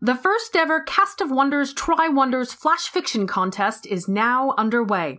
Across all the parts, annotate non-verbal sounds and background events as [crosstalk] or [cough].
The first ever Cast of Wonders Try Wonders Flash Fiction Contest is now underway.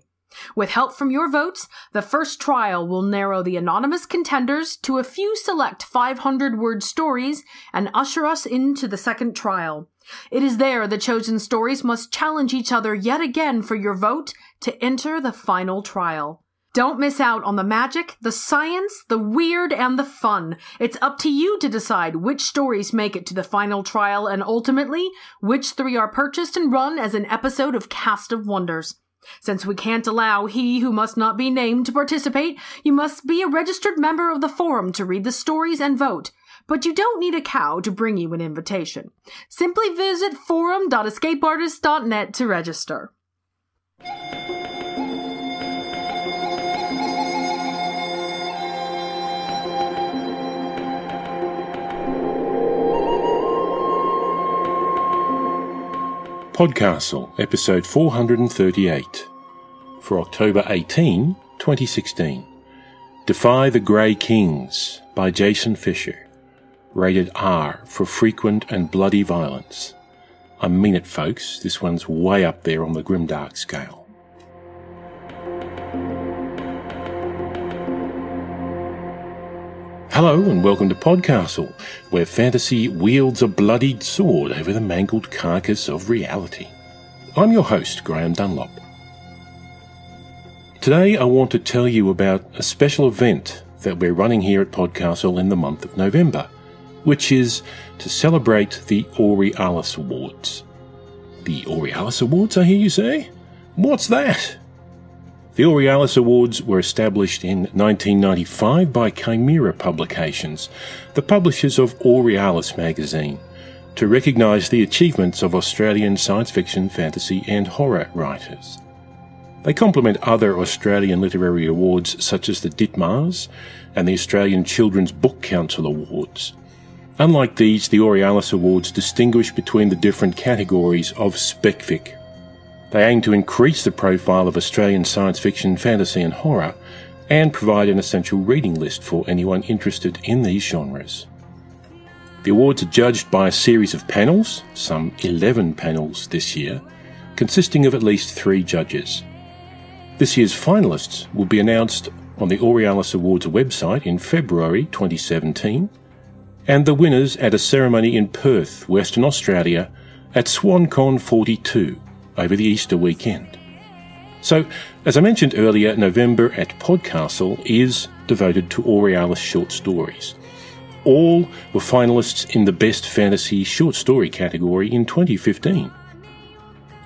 With help from your votes, the first trial will narrow the anonymous contenders to a few select 500 word stories and usher us into the second trial. It is there the chosen stories must challenge each other yet again for your vote to enter the final trial. Don't miss out on the magic, the science, the weird, and the fun. It's up to you to decide which stories make it to the final trial and ultimately which three are purchased and run as an episode of Cast of Wonders. Since we can't allow he who must not be named to participate, you must be a registered member of the forum to read the stories and vote. But you don't need a cow to bring you an invitation. Simply visit forum.escapeartist.net to register. Podcastle, episode 438, for October 18, 2016. Defy the Grey Kings by Jason Fischer. Rated R for frequent and bloody violence. I mean it, folks, this one's way up there on the grimdark scale. Hello and welcome to Podcastle, where fantasy wields a bloodied sword over the mangled carcass of reality. I'm your host, Graeme Dunlop. Today I want to tell you about a special event that we're running here at Podcastle in the month of November, which is to celebrate the Aurealis Awards. The Aurealis Awards, I hear you say? What's that? The Aurealis Awards were established in 1995 by Chimaera Publications, the publishers of Aurealis magazine, to recognise the achievements of Australian science fiction, fantasy, and horror writers. They complement other Australian literary awards such as the Ditmars and the Australian Children's Book Council Awards. Unlike these, the Aurealis Awards distinguish between the different categories of specfic they aim to increase the profile of Australian science fiction, fantasy, and horror, and provide an essential reading list for anyone interested in these genres. The awards are judged by a series of panels, some 11 panels this year, consisting of at least three judges. This year's finalists will be announced on the Aurealis Awards website in February 2017, and the winners at a ceremony in Perth, Western Australia, at SwanCon 42 over the Easter weekend. So, as I mentioned earlier, November at Podcastle is devoted to Aurealis short stories. All were finalists in the Best Fantasy Short Story category in 2015.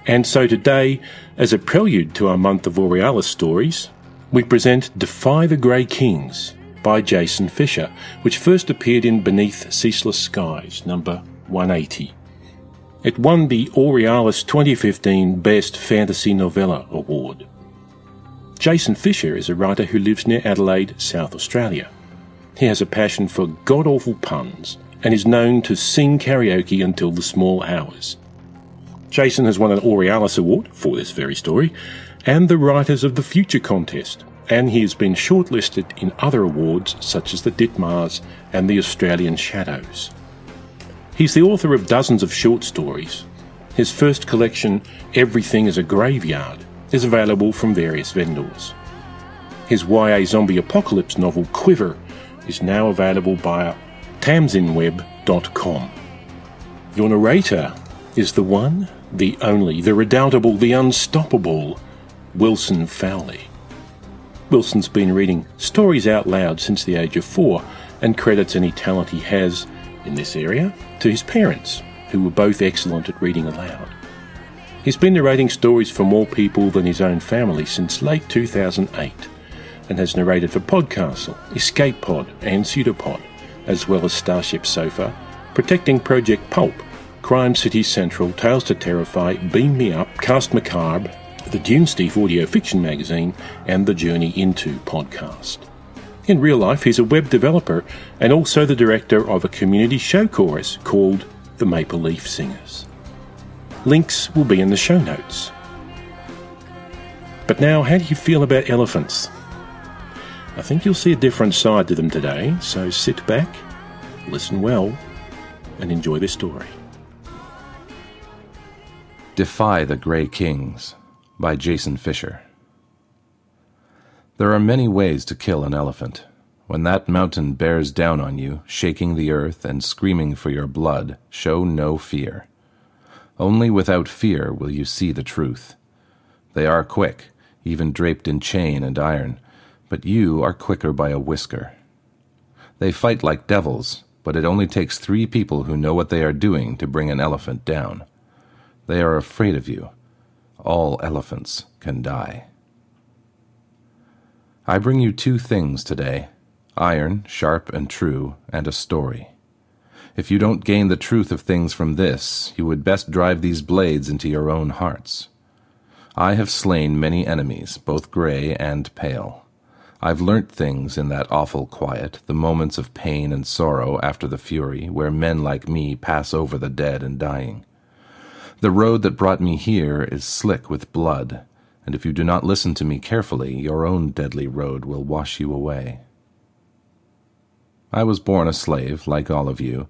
And so today, as a prelude to our month of Aurealis stories, we present Defy the Grey Kings by Jason Fischer, which first appeared in Beneath Ceaseless Skies, number 180. It won the Aurealis 2015 Best Fantasy Novella Award. Jason Fischer is a writer who lives near Adelaide, South Australia. He has a passion for god awful puns and is known to sing karaoke until the small hours. Jason has won an Aurealis Award for this very story and the Writers of the Future contest, and he has been shortlisted in other awards such as the Ditmars and the Australian Shadows. He's the author of dozens of short stories. His first collection, Everything is a Graveyard, is available from various vendors. His YA zombie apocalypse novel, Quiver, is now available via tamsinweb.com. Your narrator is the one, the only, the redoubtable, the unstoppable Wilson Fowlie. Wilson's been reading stories out loud since the age of four and credits any talent he has in this area to his parents, who were both excellent at reading aloud. He's been narrating stories for more people than his own family since late 2008 and has narrated for Podcastle, Escape Pod, and Pseudopod, as well as Starship Sofa, Protecting Project Pulp, Crime City Central, Tales to Terrify, Beam Me Up, Cast Macabre, the Dune audio fiction magazine, and the Journey Into podcast. In real life, he's a web developer and also the director of a community show chorus called the Maple Leaf Singers. Links will be in the show notes. But now, how do you feel about elephants? I think you'll see a different side to them today, so sit back, listen well, and enjoy the story. Defy the Grey Kings by Jason Fischer. There are many ways to kill an elephant. When that mountain bears down on you, shaking the earth and screaming for your blood, show no fear. Only without fear will you see the truth. They are quick, even draped in chain and iron, but you are quicker by a whisker. They fight like devils, but it only takes three people who know what they are doing to bring an elephant down. They are afraid of you. All elephants can die. I bring you two things today iron, sharp and true, and a story. If you don't gain the truth of things from this, you would best drive these blades into your own hearts. I have slain many enemies, both gray and pale. I've learnt things in that awful quiet, the moments of pain and sorrow after the fury, where men like me pass over the dead and dying. The road that brought me here is slick with blood, and if you do not listen to me carefully, your own deadly road will wash you away. I was born a slave, like all of you.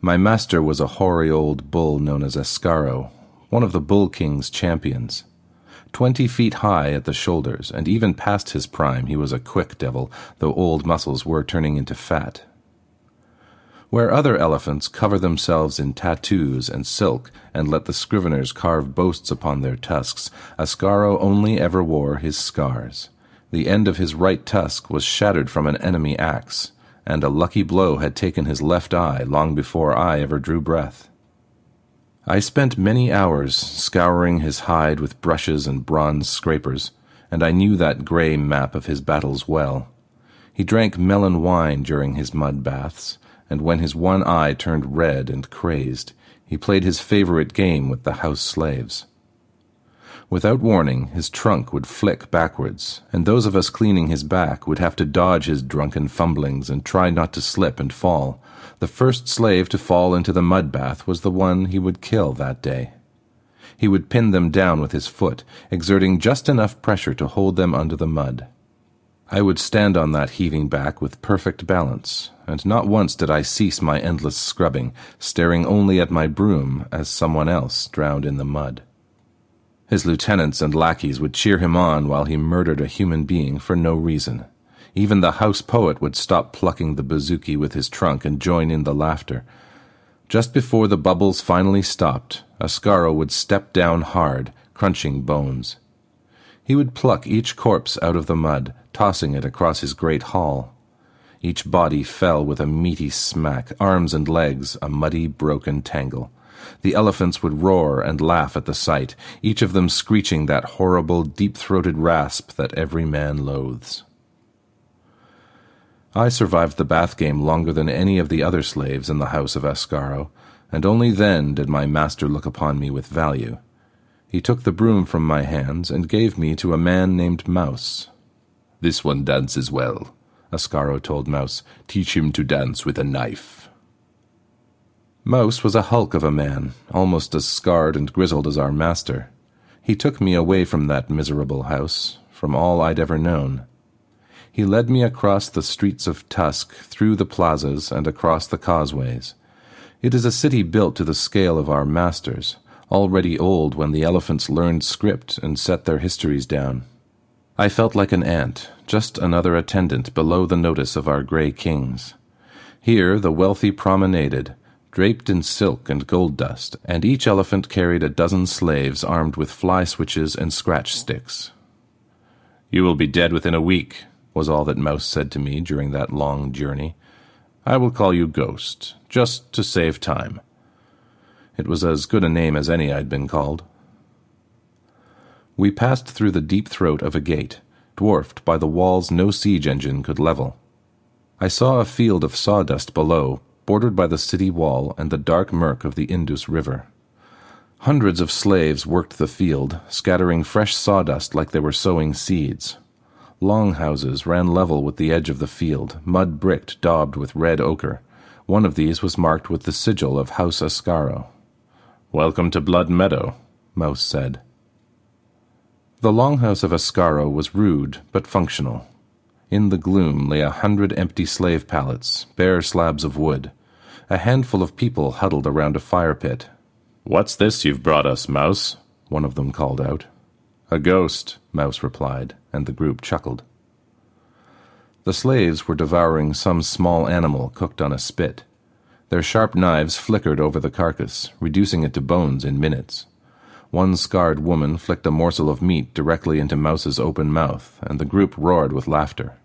My master was a hoary old bull known as Ascaro, one of the Bull King's champions. Twenty feet high at the shoulders, and even past his prime, he was a quick devil, though old muscles were turning into fat. Where other elephants cover themselves in tattoos and silk and let the scriveners carve boasts upon their tusks, Ascaro only ever wore his scars. The end of his right tusk was shattered from an enemy axe, and a lucky blow had taken his left eye long before I ever drew breath. I spent many hours scouring his hide with brushes and bronze scrapers, and I knew that gray map of his battles well. He drank melon wine during his mud baths, and when his one eye turned red and crazed, he played his favorite game with the house slaves. Without warning, his trunk would flick backwards, and those of us cleaning his back would have to dodge his drunken fumblings and try not to slip and fall. The first slave to fall into the mud bath was the one he would kill that day. He would pin them down with his foot, exerting just enough pressure to hold them under the mud. I would stand on that heaving back with perfect balance, and not once did I cease my endless scrubbing, staring only at my broom as someone else drowned in the mud. His lieutenants and lackeys would cheer him on while he murdered a human being for no reason. Even the house poet would stop plucking the bouzouki with his trunk and join in the laughter. Just before the bubbles finally stopped, Ascaro would step down hard, crunching bones. He would pluck each corpse out of the mud, tossing it across his great hall. Each body fell with a meaty smack, arms and legs a muddy, broken tangle. The elephants would roar and laugh at the sight, each of them screeching that horrible, deep throated rasp that every man loathes. I survived the bath game longer than any of the other slaves in the house of Ascaro, and only then did my master look upon me with value. He took the broom from my hands and gave me to a man named Mouse. This one dances well, Ascaro told Mouse. Teach him to dance with a knife. Mouse was a hulk of a man, almost as scarred and grizzled as our master. He took me away from that miserable house, from all I'd ever known. He led me across the streets of Tusk, through the plazas, and across the causeways. It is a city built to the scale of our masters, already old when the elephants learned script and set their histories down. I felt like an ant, just another attendant below the notice of our grey kings. Here the wealthy promenaded, draped in silk and gold dust, and each elephant carried a dozen slaves armed with fly switches and scratch sticks. You will be dead within a week, was all that Mouse said to me during that long journey. I will call you Ghost, just to save time. It was as good a name as any I'd been called. We passed through the deep throat of a gate, dwarfed by the walls no siege engine could level. I saw a field of sawdust below, bordered by the city wall and the dark murk of the Indus River. Hundreds of slaves worked the field, scattering fresh sawdust like they were sowing seeds. Long houses ran level with the edge of the field, mud bricked daubed with red ochre. One of these was marked with the sigil of House Ascaro. Welcome to Blood Meadow, Mouse said. The longhouse of Ascaro was rude but functional. In the gloom lay a hundred empty slave pallets, bare slabs of wood. A handful of people huddled around a fire pit. What's this you've brought us, Mouse? one of them called out. A ghost, Mouse replied, and the group chuckled. The slaves were devouring some small animal cooked on a spit. Their sharp knives flickered over the carcass, reducing it to bones in minutes. One scarred woman flicked a morsel of meat directly into Mouse's open mouth, and the group roared with laughter.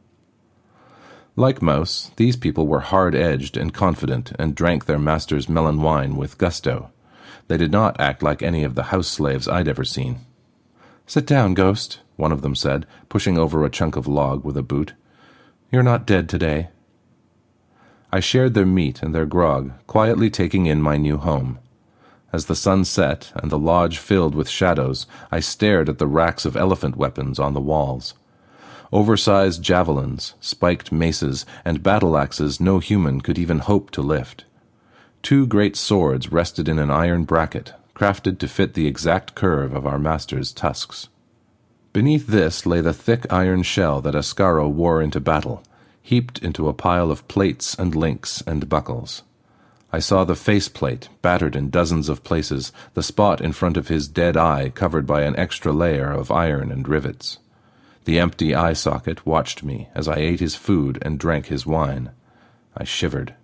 Like Mouse, these people were hard edged and confident and drank their master's melon wine with gusto. They did not act like any of the house slaves I'd ever seen. Sit down, Ghost, one of them said, pushing over a chunk of log with a boot. You're not dead today. I shared their meat and their grog, quietly taking in my new home. As the sun set and the lodge filled with shadows, I stared at the racks of elephant weapons on the walls. Oversized javelins, spiked maces, and battle axes no human could even hope to lift. Two great swords rested in an iron bracket, crafted to fit the exact curve of our master's tusks. Beneath this lay the thick iron shell that Ascaro wore into battle, heaped into a pile of plates and links and buckles. I saw the faceplate, battered in dozens of places, the spot in front of his dead eye covered by an extra layer of iron and rivets. The empty eye socket watched me as I ate his food and drank his wine. I shivered.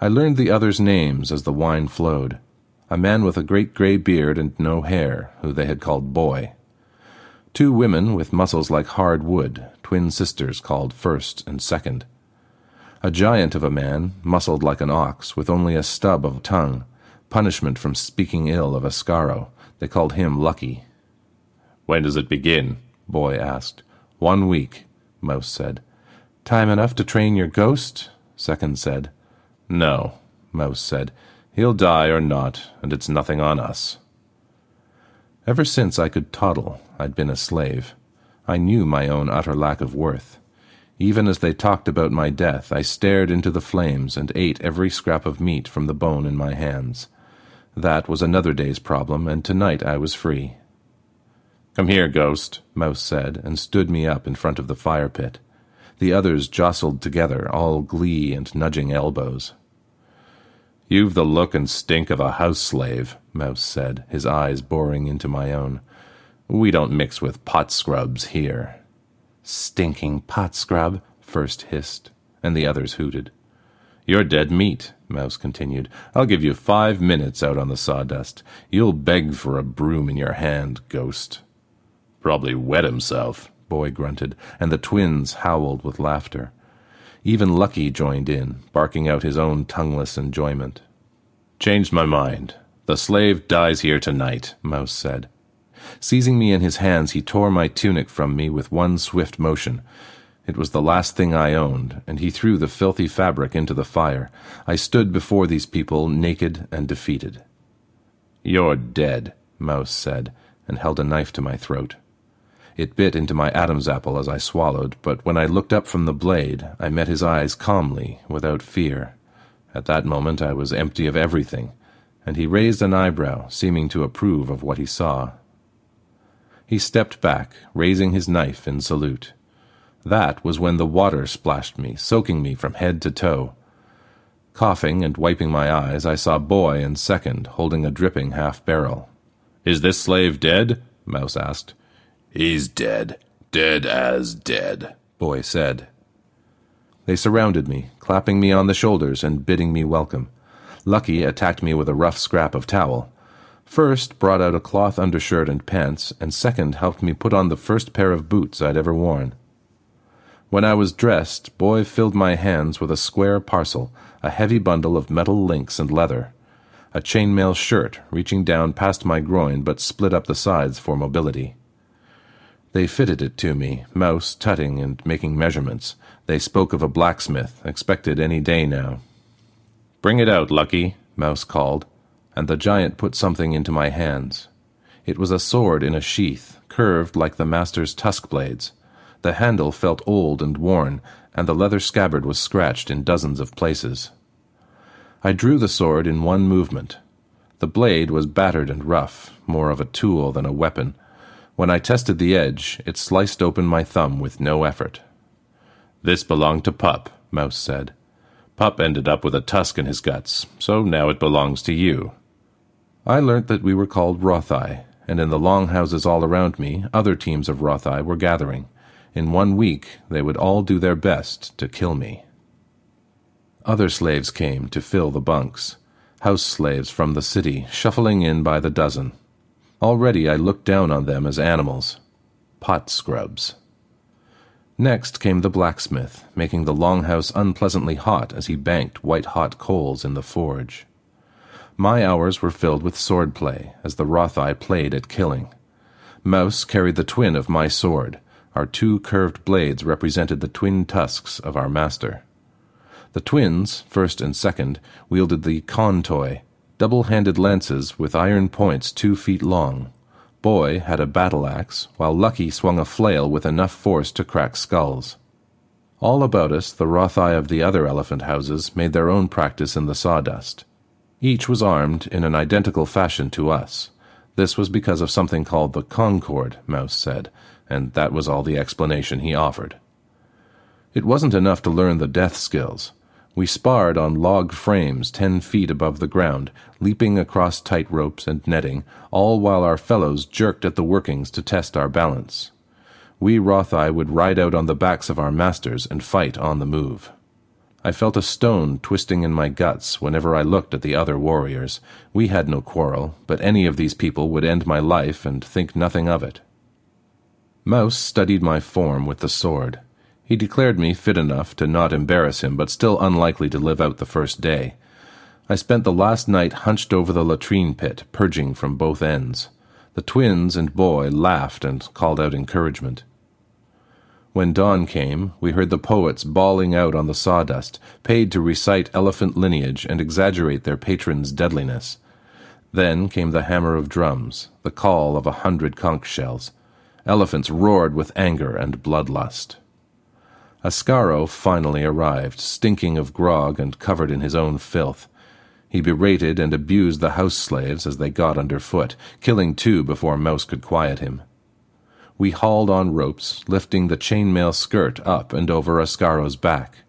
I learned the others' names as the wine flowed a man with a great grey beard and no hair, who they had called Boy. Two women with muscles like hard wood, twin sisters called First and Second. A giant of a man, muscled like an ox, with only a stub of tongue, punishment from speaking ill of Ascaro. They called him Lucky. When does it begin? Boy asked. One week, Mouse said. Time enough to train your ghost? Second said. No, Mouse said. He'll die or not, and it's nothing on us. Ever since I could toddle, I'd been a slave. I knew my own utter lack of worth. Even as they talked about my death, I stared into the flames and ate every scrap of meat from the bone in my hands. That was another day's problem, and tonight I was free. Come here, ghost, Mouse said, and stood me up in front of the fire pit. The others jostled together, all glee and nudging elbows. You've the look and stink of a house slave, Mouse said, his eyes boring into my own. We don't mix with pot scrubs here. Stinking pot scrub, First hissed, and the others hooted. You're dead meat, Mouse continued. I'll give you five minutes out on the sawdust. You'll beg for a broom in your hand, ghost. Probably wet himself, Boy grunted, and the twins howled with laughter. Even Lucky joined in, barking out his own tongueless enjoyment. Changed my mind. The slave dies here tonight, Mouse said. Seizing me in his hands, he tore my tunic from me with one swift motion. It was the last thing I owned, and he threw the filthy fabric into the fire. I stood before these people, naked and defeated. You're dead, Mouse said, and held a knife to my throat. It bit into my Adam's apple as I swallowed, but when I looked up from the blade, I met his eyes calmly, without fear. At that moment I was empty of everything, and he raised an eyebrow, seeming to approve of what he saw. He stepped back, raising his knife in salute. That was when the water splashed me, soaking me from head to toe. Coughing and wiping my eyes, I saw Boy and Second holding a dripping half barrel. Is this slave dead? Mouse asked. He's dead. Dead as dead, Boy said. They surrounded me, clapping me on the shoulders and bidding me welcome. Lucky attacked me with a rough scrap of towel. First brought out a cloth undershirt and pants, and second helped me put on the first pair of boots I'd ever worn. When I was dressed, Boy filled my hands with a square parcel, a heavy bundle of metal links and leather. A chainmail shirt, reaching down past my groin but split up the sides for mobility. They fitted it to me, Mouse tutting and making measurements. They spoke of a blacksmith, expected any day now. Bring it out, Lucky, Mouse called, and the giant put something into my hands. It was a sword in a sheath, curved like the master's tusk blades. The handle felt old and worn, and the leather scabbard was scratched in dozens of places. I drew the sword in one movement. The blade was battered and rough, more of a tool than a weapon, when I tested the edge, it sliced open my thumb with no effort. This belonged to Pup, Mouse said. Pup ended up with a tusk in his guts, so now it belongs to you. I learnt that we were called Rothai, and in the long houses all around me, other teams of Rothai were gathering. In one week, they would all do their best to kill me. Other slaves came to fill the bunks, house slaves from the city, shuffling in by the dozen. Already I looked down on them as animals, pot scrubs. Next came the blacksmith, making the longhouse unpleasantly hot as he banked white hot coals in the forge. My hours were filled with sword play, as the Rothai played at killing. Mouse carried the twin of my sword. Our two curved blades represented the twin tusks of our master. The twins, first and second, wielded the contoy, double-handed lances with iron points two feet long. Boy had a battle axe, while Lucky swung a flail with enough force to crack skulls. All about us, the Rothai of the other elephant houses made their own practice in the sawdust. Each was armed in an identical fashion to us. This was because of something called the Concord, Mouse said, and that was all the explanation he offered. It wasn't enough to learn the death skills. We sparred on log frames ten feet above the ground, leaping across tight ropes and netting, all while our fellows jerked at the workings to test our balance. We Rothai would ride out on the backs of our masters and fight on the move. I felt a stone twisting in my guts whenever I looked at the other warriors. We had no quarrel, but any of these people would end my life and think nothing of it. Mouse studied my form with the sword. He declared me fit enough to not embarrass him, but still unlikely to live out the first day. I spent the last night hunched over the latrine pit, purging from both ends. The twins and boy laughed and called out encouragement. When dawn came, we heard the poets bawling out on the sawdust, paid to recite elephant lineage and exaggerate their patron's deadliness. Then came the hammer of drums, the call of a hundred conch shells. Elephants roared with anger and bloodlust. Ascaro finally arrived, stinking of grog and covered in his own filth. He berated and abused the house slaves as they got underfoot, killing two before Mouse could quiet him. We hauled on ropes, lifting the chainmail skirt up and over Ascaro's back.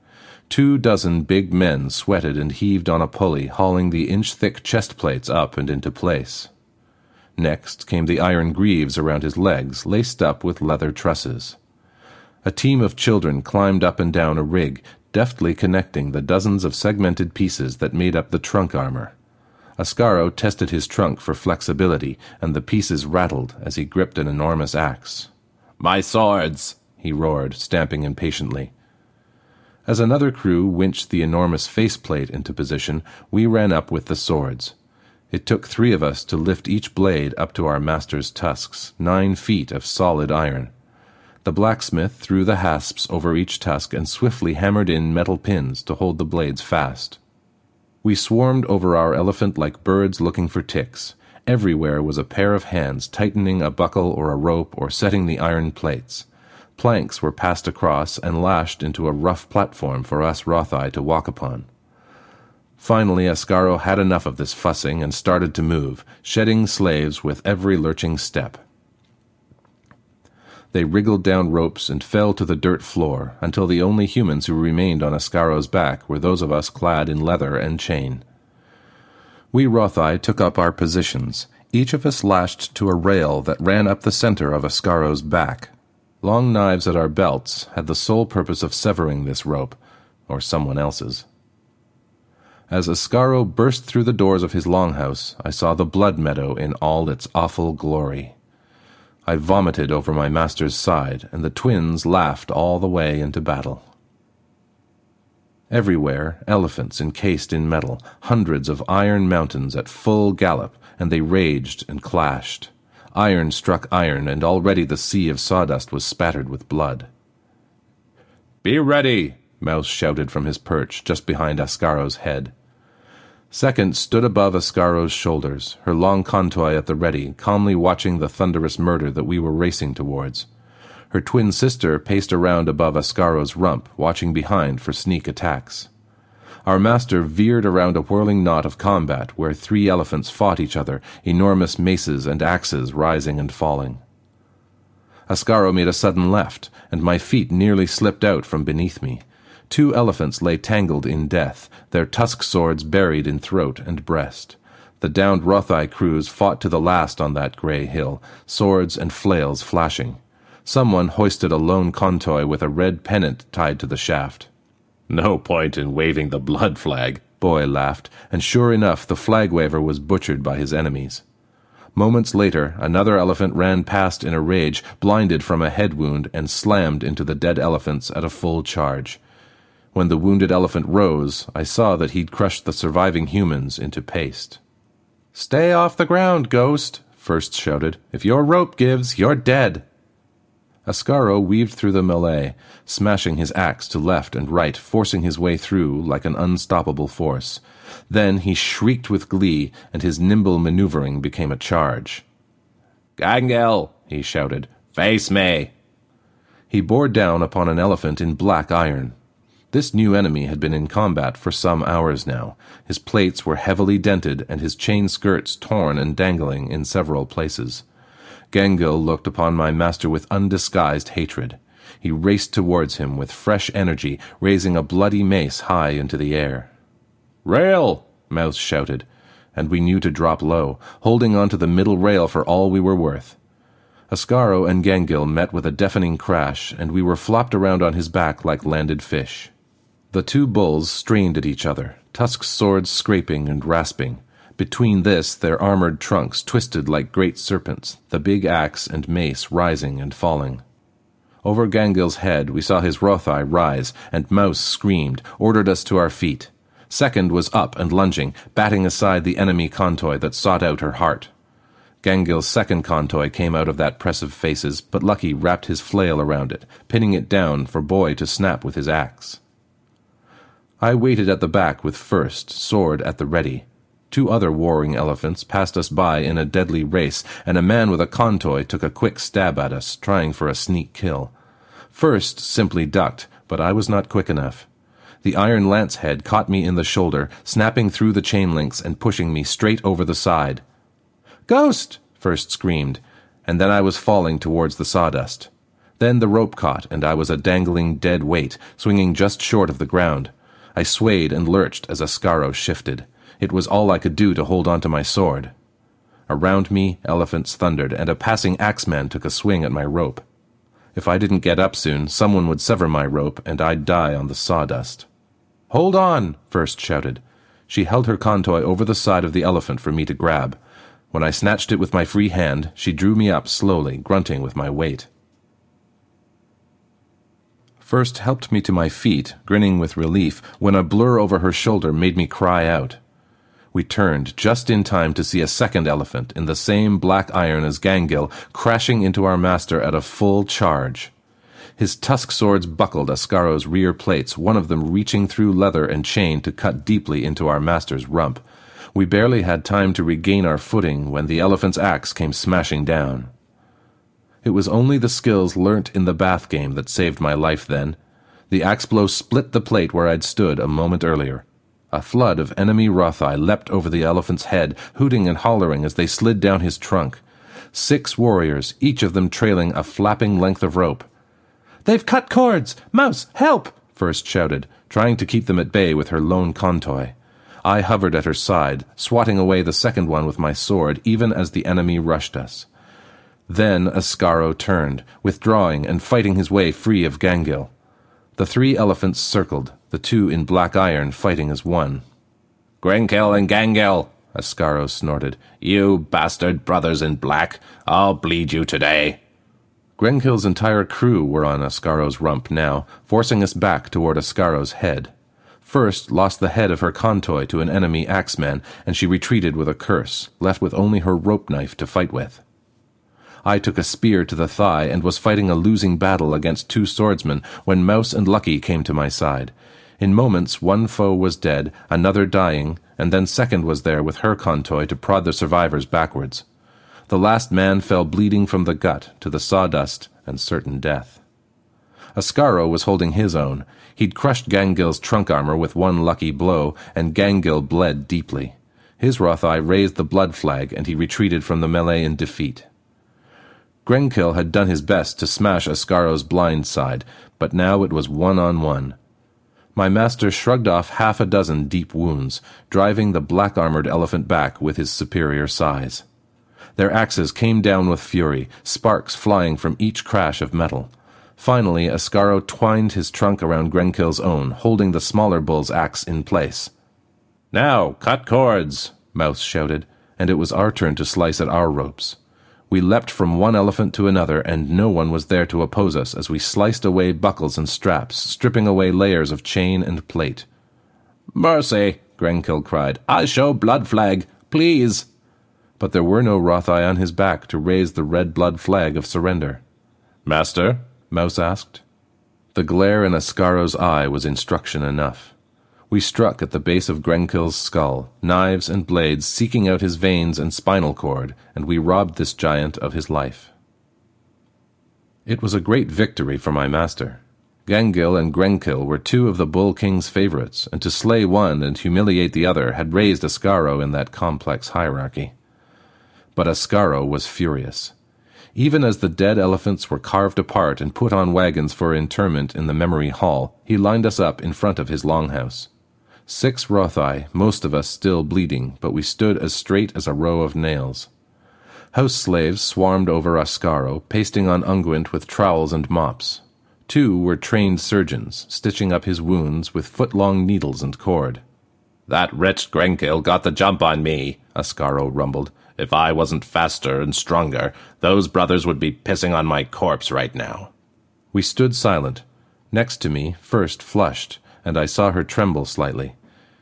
Two dozen big men sweated and heaved on a pulley, hauling the inch-thick chest plates up and into place. Next came the iron greaves around his legs, laced up with leather trusses. A team of children climbed up and down a rig, deftly connecting the dozens of segmented pieces that made up the trunk armor. Ascaro tested his trunk for flexibility, and the pieces rattled as he gripped an enormous axe. My swords! he roared, stamping impatiently. As another crew winched the enormous faceplate into position, we ran up with the swords. It took three of us to lift each blade up to our master's tusks, nine feet of solid iron. The blacksmith threw the hasps over each tusk and swiftly hammered in metal pins to hold the blades fast. We swarmed over our elephant like birds looking for ticks. Everywhere was a pair of hands tightening a buckle or a rope or setting the iron plates. Planks were passed across and lashed into a rough platform for us Rothai to walk upon. Finally, Ascaro had enough of this fussing and started to move, shedding slaves with every lurching step. They wriggled down ropes and fell to the dirt floor until the only humans who remained on Ascaro's back were those of us clad in leather and chain. We Rothai took up our positions, each of us lashed to a rail that ran up the center of Ascaro's back. Long knives at our belts had the sole purpose of severing this rope, or someone else's. As Ascaro burst through the doors of his longhouse, I saw the blood meadow in all its awful glory. I vomited over my master's side, and the twins laughed all the way into battle. Everywhere, elephants encased in metal, hundreds of iron mountains at full gallop, and they raged and clashed. Iron struck iron, and already the sea of sawdust was spattered with blood. Be ready! Mouse shouted from his perch just behind Ascaro's head. Second stood above Ascaro's shoulders, her long contoy at the ready, calmly watching the thunderous murder that we were racing towards. Her twin sister paced around above Ascaro's rump, watching behind for sneak attacks. Our master veered around a whirling knot of combat where three elephants fought each other, enormous maces and axes rising and falling. Ascaro made a sudden left, and my feet nearly slipped out from beneath me. Two elephants lay tangled in death, their tusk swords buried in throat and breast. The downed Rothai crews fought to the last on that grey hill, swords and flails flashing. Someone hoisted a lone contoy with a red pennant tied to the shaft. No point in waving the blood flag, Boy laughed, and sure enough the flag waver was butchered by his enemies. Moments later, another elephant ran past in a rage, blinded from a head wound, and slammed into the dead elephants at a full charge. When the wounded elephant rose, I saw that he'd crushed the surviving humans into paste. Stay off the ground, ghost, First shouted. If your rope gives, you're dead. Ascaro weaved through the melee, smashing his axe to left and right, forcing his way through like an unstoppable force. Then he shrieked with glee, and his nimble maneuvering became a charge. Gangil, he shouted, face me. He bore down upon an elephant in black iron. This new enemy had been in combat for some hours now. His plates were heavily dented, and his chain skirts torn and dangling in several places. Gangil looked upon my master with undisguised hatred. He raced towards him with fresh energy, raising a bloody mace high into the air. Rail! Mouse shouted, and we knew to drop low, holding on to the middle rail for all we were worth. Ascaro and Gangil met with a deafening crash, and we were flopped around on his back like landed fish. The two bulls strained at each other, tusk swords scraping and rasping. Between this, their armored trunks twisted like great serpents, the big axe and mace rising and falling. Over Gangil's head, we saw his Rothai rise, and Mouse screamed, ordered us to our feet. Second was up and lunging, batting aside the enemy contoy that sought out her heart. Gangil's second contoy came out of that press of faces, but Lucky wrapped his flail around it, pinning it down for Boy to snap with his axe. I waited at the back with first, sword at the ready. Two other warring elephants passed us by in a deadly race, and a man with a contoy took a quick stab at us, trying for a sneak kill. First simply ducked, but I was not quick enough. The iron lance head caught me in the shoulder, snapping through the chain links and pushing me straight over the side. Ghost! First screamed, and then I was falling towards the sawdust. Then the rope caught, and I was a dangling dead weight, swinging just short of the ground. I swayed and lurched as Ascaro shifted. It was all I could do to hold on to my sword. Around me, elephants thundered, and a passing axeman took a swing at my rope. If I didn't get up soon, someone would sever my rope, and I'd die on the sawdust. Hold on, First shouted. She held her contoy over the side of the elephant for me to grab. When I snatched it with my free hand, she drew me up slowly, grunting with my weight. First helped me to my feet, grinning with relief, when a blur over her shoulder made me cry out. We turned just in time to see a second elephant in the same black iron as Gangil crashing into our master at a full charge. His tusk swords buckled Ascaro's rear plates, one of them reaching through leather and chain to cut deeply into our master's rump. We barely had time to regain our footing when the elephant's axe came smashing down. It was only the skills learnt in the bath game that saved my life then. The axe blow split the plate where I'd stood a moment earlier. A flood of enemy Rothai leapt over the elephant's head, hooting and hollering as they slid down his trunk. Six warriors, each of them trailing a flapping length of rope. They've cut cords! Mouse, help! First shouted, trying to keep them at bay with her lone contoy. I hovered at her side, swatting away the second one with my sword, even as the enemy rushed us. Then Ascaro turned, withdrawing and fighting his way free of Gangil. The three elephants circled, the two in black iron fighting as one. Grenkill and Gangil, Ascaro snorted. You bastard brothers in black, I'll bleed you today. Grenkill's entire crew were on Ascaro's rump now, forcing us back toward Ascaro's head. First lost the head of her contoy to an enemy axeman, and she retreated with a curse, left with only her rope knife to fight with. I took a spear to the thigh and was fighting a losing battle against two swordsmen when Mouse and Lucky came to my side. In moments, one foe was dead, another dying, and then Second was there with her contoy to prod the survivors backwards. The last man fell bleeding from the gut to the sawdust and certain death. Ascaro was holding his own. He'd crushed Gangil's trunk armor with one lucky blow, and Gangil bled deeply. His Rothai raised the blood flag, and he retreated from the melee in defeat. Grenkill had done his best to smash Ascaro's blind side, but now it was one on one. My master shrugged off half a dozen deep wounds, driving the black armored elephant back with his superior size. Their axes came down with fury, sparks flying from each crash of metal. Finally, Ascaro twined his trunk around Grenkill's own, holding the smaller bull's axe in place. Now, cut cords, Mouse shouted, and it was our turn to slice at our ropes. We leapt from one elephant to another, and no one was there to oppose us as we sliced away buckles and straps, stripping away layers of chain and plate. Mercy, Grenkill cried. I show blood flag, please. But there were no Rothai on his back to raise the red blood flag of surrender. Master? Mouse asked. The glare in Ascaro's eye was instruction enough. We struck at the base of Grenkill's skull, knives and blades seeking out his veins and spinal cord, and we robbed this giant of his life. It was a great victory for my master. Gangil and Grenkill were two of the Bull King's favorites, and to slay one and humiliate the other had raised Ascaro in that complex hierarchy. But Ascaro was furious. Even as the dead elephants were carved apart and put on wagons for interment in the memory hall, he lined us up in front of his longhouse. Six Rothai, most of us still bleeding, but we stood as straight as a row of nails. House slaves swarmed over Ascaro, pasting on unguent with trowels and mops. Two were trained surgeons, stitching up his wounds with foot-long needles and cord. That wretched Grenkill got the jump on me, Ascaro rumbled. If I wasn't faster and stronger, those brothers would be pissing on my corpse right now. We stood silent. Next to me, first flushed, and I saw her tremble slightly.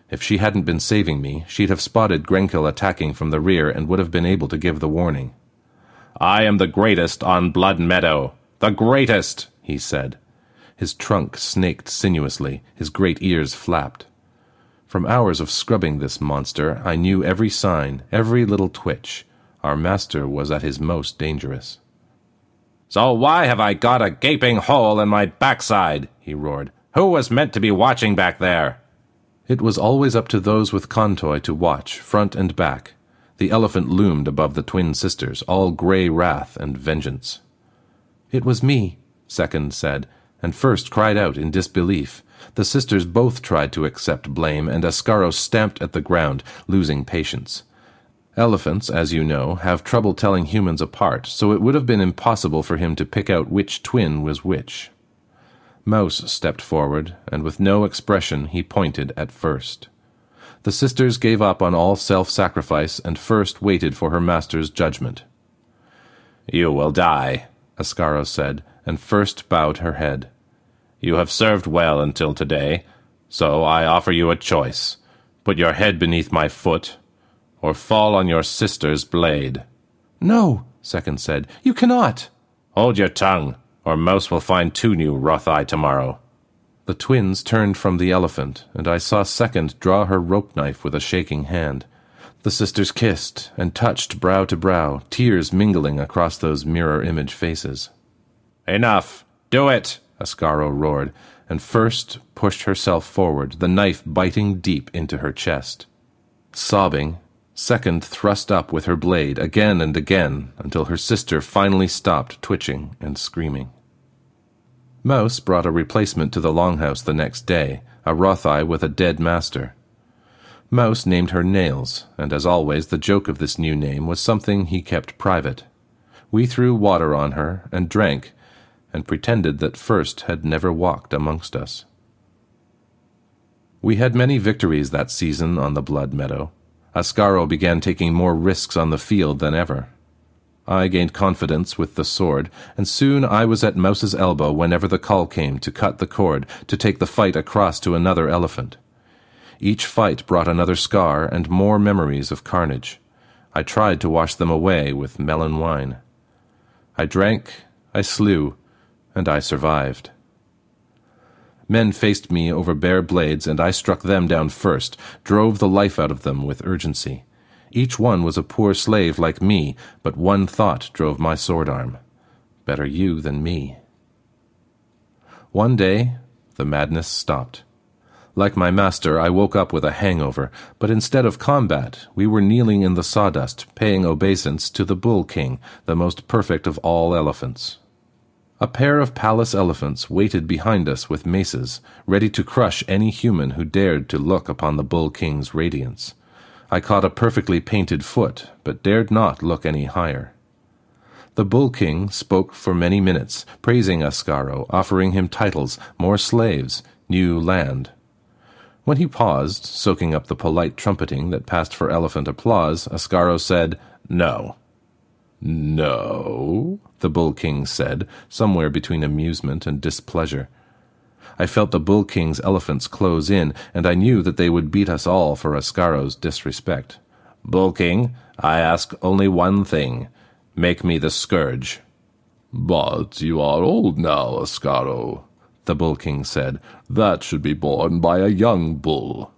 If she hadn't been saving me, she'd have spotted Grenkill attacking from the rear and would have been able to give the warning. I am the greatest on Blood Meadow. The greatest, he said. His trunk snaked sinuously, his great ears flapped. From hours of scrubbing this monster, I knew every sign, every little twitch. Our master was at his most dangerous. So why have I got a gaping hole in my backside? he roared. Who was meant to be watching back there? It was always up to those with Contoy to watch, front and back. The elephant loomed above the twin sisters, all grey wrath and vengeance. It was me, Second said, and First cried out in disbelief. The sisters both tried to accept blame, and Ascaro stamped at the ground, losing patience. Elephants, as you know, have trouble telling humans apart, so it would have been impossible for him to pick out which twin was which. Mouse stepped forward, and with no expression he pointed at First. The sisters gave up on all self-sacrifice and First waited for her master's judgment. You will die, Ascaro said, and First bowed her head. You have served well until today, so I offer you a choice. Put your head beneath my foot, or fall on your sister's blade. No, Second said, you cannot. Hold your tongue, or Mouse will find two new Rothai tomorrow. The twins turned from the elephant, and I saw Second draw her rope knife with a shaking hand. The sisters kissed and touched brow to brow, tears mingling across those mirror image faces. Enough! Do it! Ascaro roared, and first pushed herself forward, the knife biting deep into her chest. Sobbing, Second thrust up with her blade again and again until her sister finally stopped twitching and screaming. Mouse brought a replacement to the longhouse the next day, a Rothai with a dead master. Mouse named her Nails, and as always the joke of this new name was something he kept private. We threw water on her and drank, and pretended that First had never walked amongst us. We had many victories that season on the Blood Meadow. Ascaro began taking more risks on the field than ever. I gained confidence with the sword, and soon I was at Mouse's elbow whenever the call came to cut the cord, to take the fight across to another elephant. Each fight brought another scar and more memories of carnage. I tried to wash them away with melon wine. I drank, I slew, and I survived. Men faced me over bare blades, and I struck them down first, drove the life out of them with urgency. Each one was a poor slave like me, but one thought drove my sword arm. Better you than me. One day, the madness stopped. Like my master, I woke up with a hangover, but instead of combat, we were kneeling in the sawdust, paying obeisance to the Bull King, the most perfect of all elephants. A pair of palace elephants waited behind us with maces, ready to crush any human who dared to look upon the Bull King's radiance. I caught a perfectly painted foot, but dared not look any higher. The Bull King spoke for many minutes, praising Ascaro, offering him titles, more slaves, new land. When he paused, soaking up the polite trumpeting that passed for elephant applause, Ascaro said, No. No, the Bull King said, somewhere between amusement and displeasure. I felt the Bull King's elephants close in, and I knew that they would beat us all for Ascaro's disrespect. Bull King, I ask only one thing. Make me the scourge. But you are old now, Ascaro, the Bull King said. That should be borne by a young bull.